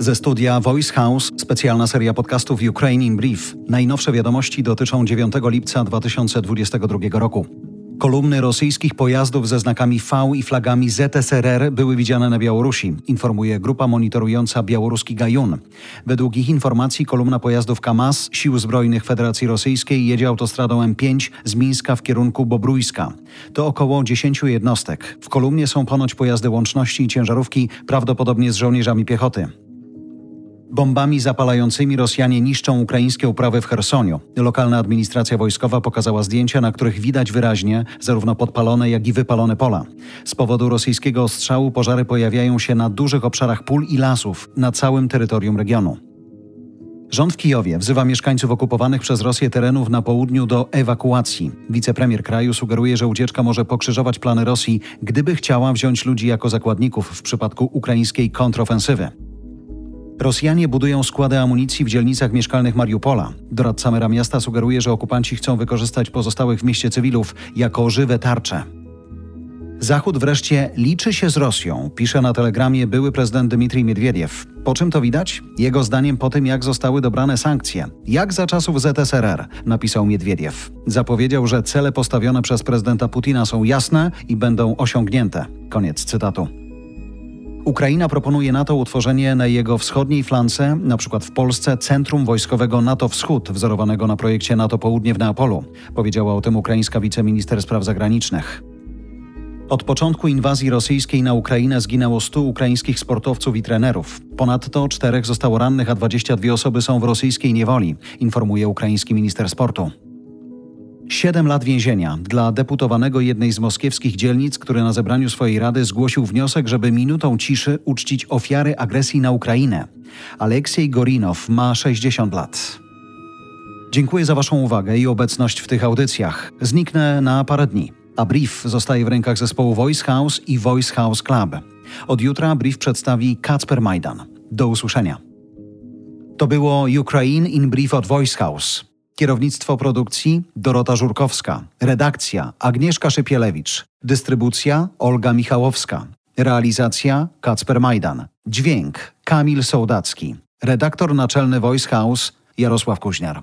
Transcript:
Ze studia Voice House specjalna seria podcastów Ukraine in Brief. Najnowsze wiadomości dotyczą 9 lipca 2022 roku. Kolumny rosyjskich pojazdów ze znakami V i flagami ZSRR były widziane na Białorusi, informuje grupa monitorująca białoruski Gajun. Według ich informacji kolumna pojazdów KAMAZ Sił Zbrojnych Federacji Rosyjskiej jedzie autostradą M5 z Mińska w kierunku Bobrujska. To około 10 jednostek. W kolumnie są ponoć pojazdy łączności i ciężarówki, prawdopodobnie z żołnierzami piechoty. Bombami zapalającymi Rosjanie niszczą ukraińskie uprawy w Chersoniu. Lokalna administracja wojskowa pokazała zdjęcia, na których widać wyraźnie zarówno podpalone, jak i wypalone pola. Z powodu rosyjskiego ostrzału pożary pojawiają się na dużych obszarach pól i lasów na całym terytorium regionu. Rząd w Kijowie wzywa mieszkańców okupowanych przez Rosję terenów na południu do ewakuacji. Wicepremier kraju sugeruje, że ucieczka może pokrzyżować plany Rosji, gdyby chciała wziąć ludzi jako zakładników w przypadku ukraińskiej kontrofensywy. Rosjanie budują składy amunicji w dzielnicach mieszkalnych Mariupola. Doradca mera miasta sugeruje, że okupanci chcą wykorzystać pozostałych w mieście cywilów jako żywe tarcze. Zachód wreszcie liczy się z Rosją, pisze na telegramie były prezydent Dmitrij Miedwiediew. Po czym to widać? Jego zdaniem po tym, jak zostały dobrane sankcje. Jak za czasów ZSRR, napisał Miedwiediew. Zapowiedział, że cele postawione przez prezydenta Putina są jasne i będą osiągnięte. Koniec cytatu. Ukraina proponuje NATO utworzenie na jego wschodniej flance, na przykład w Polsce, centrum wojskowego NATO Wschód, wzorowanego na projekcie NATO Południe w Neapolu, powiedziała o tym ukraińska wiceminister spraw zagranicznych. Od początku inwazji rosyjskiej na Ukrainę zginęło 100 ukraińskich sportowców i trenerów. Ponadto czterech zostało rannych, a 22 osoby są w rosyjskiej niewoli, informuje ukraiński minister sportu. Siedem lat więzienia dla deputowanego jednej z moskiewskich dzielnic, który na zebraniu swojej rady zgłosił wniosek, żeby minutą ciszy uczcić ofiary agresji na Ukrainę. Aleksiej Gorinow ma 60 lat. Dziękuję za Waszą uwagę i obecność w tych audycjach. Zniknę na parę dni, a brief zostaje w rękach zespołu Voice House i Voice House Club. Od jutra brief przedstawi Kacper Majdan. Do usłyszenia. To było Ukraine in Brief od Voice House. Kierownictwo produkcji Dorota Żurkowska. Redakcja Agnieszka Szypielewicz. Dystrybucja Olga Michałowska. Realizacja Kacper Majdan. Dźwięk Kamil Sołdacki. Redaktor naczelny Voice House Jarosław Kuźniar.